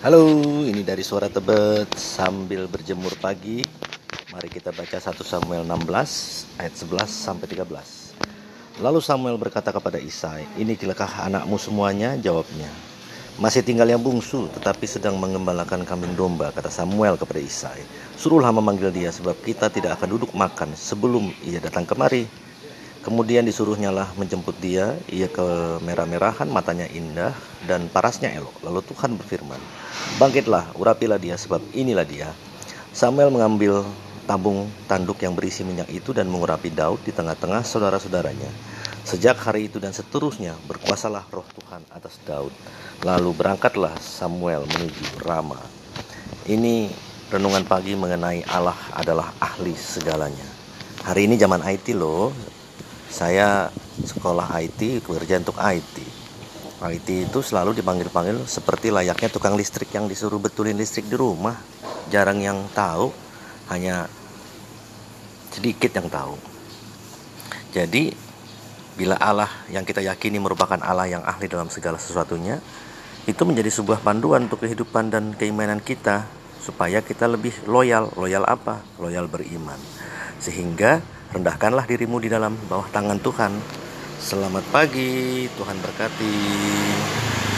Halo, ini dari suara Tebet sambil berjemur pagi. Mari kita baca 1 Samuel 16 ayat 11 sampai 13. Lalu Samuel berkata kepada Isai, "Ini kilakah anakmu semuanya?" Jawabnya, "Masih tinggal yang bungsu, tetapi sedang mengembalakan kambing domba," kata Samuel kepada Isai. "Suruhlah memanggil dia sebab kita tidak akan duduk makan sebelum ia datang kemari." Kemudian disuruhnya lah menjemput dia, ia ke merah-merahan, matanya indah, dan parasnya elok. Lalu Tuhan berfirman, Bangkitlah, urapilah dia, sebab inilah dia. Samuel mengambil tabung tanduk yang berisi minyak itu dan mengurapi Daud di tengah-tengah saudara-saudaranya. Sejak hari itu dan seterusnya, berkuasalah roh Tuhan atas Daud. Lalu berangkatlah Samuel menuju Rama. Ini renungan pagi mengenai Allah adalah ahli segalanya. Hari ini zaman IT loh, saya sekolah IT kerja untuk IT IT itu selalu dipanggil-panggil seperti layaknya tukang listrik yang disuruh betulin listrik di rumah. Jarang yang tahu hanya sedikit yang tahu. Jadi bila Allah yang kita yakini merupakan Allah yang ahli dalam segala sesuatunya itu menjadi sebuah panduan untuk kehidupan dan keimanan kita supaya kita lebih loyal loyal apa loyal beriman sehingga rendahkanlah dirimu di dalam bawah tangan Tuhan. Selamat pagi, Tuhan berkati.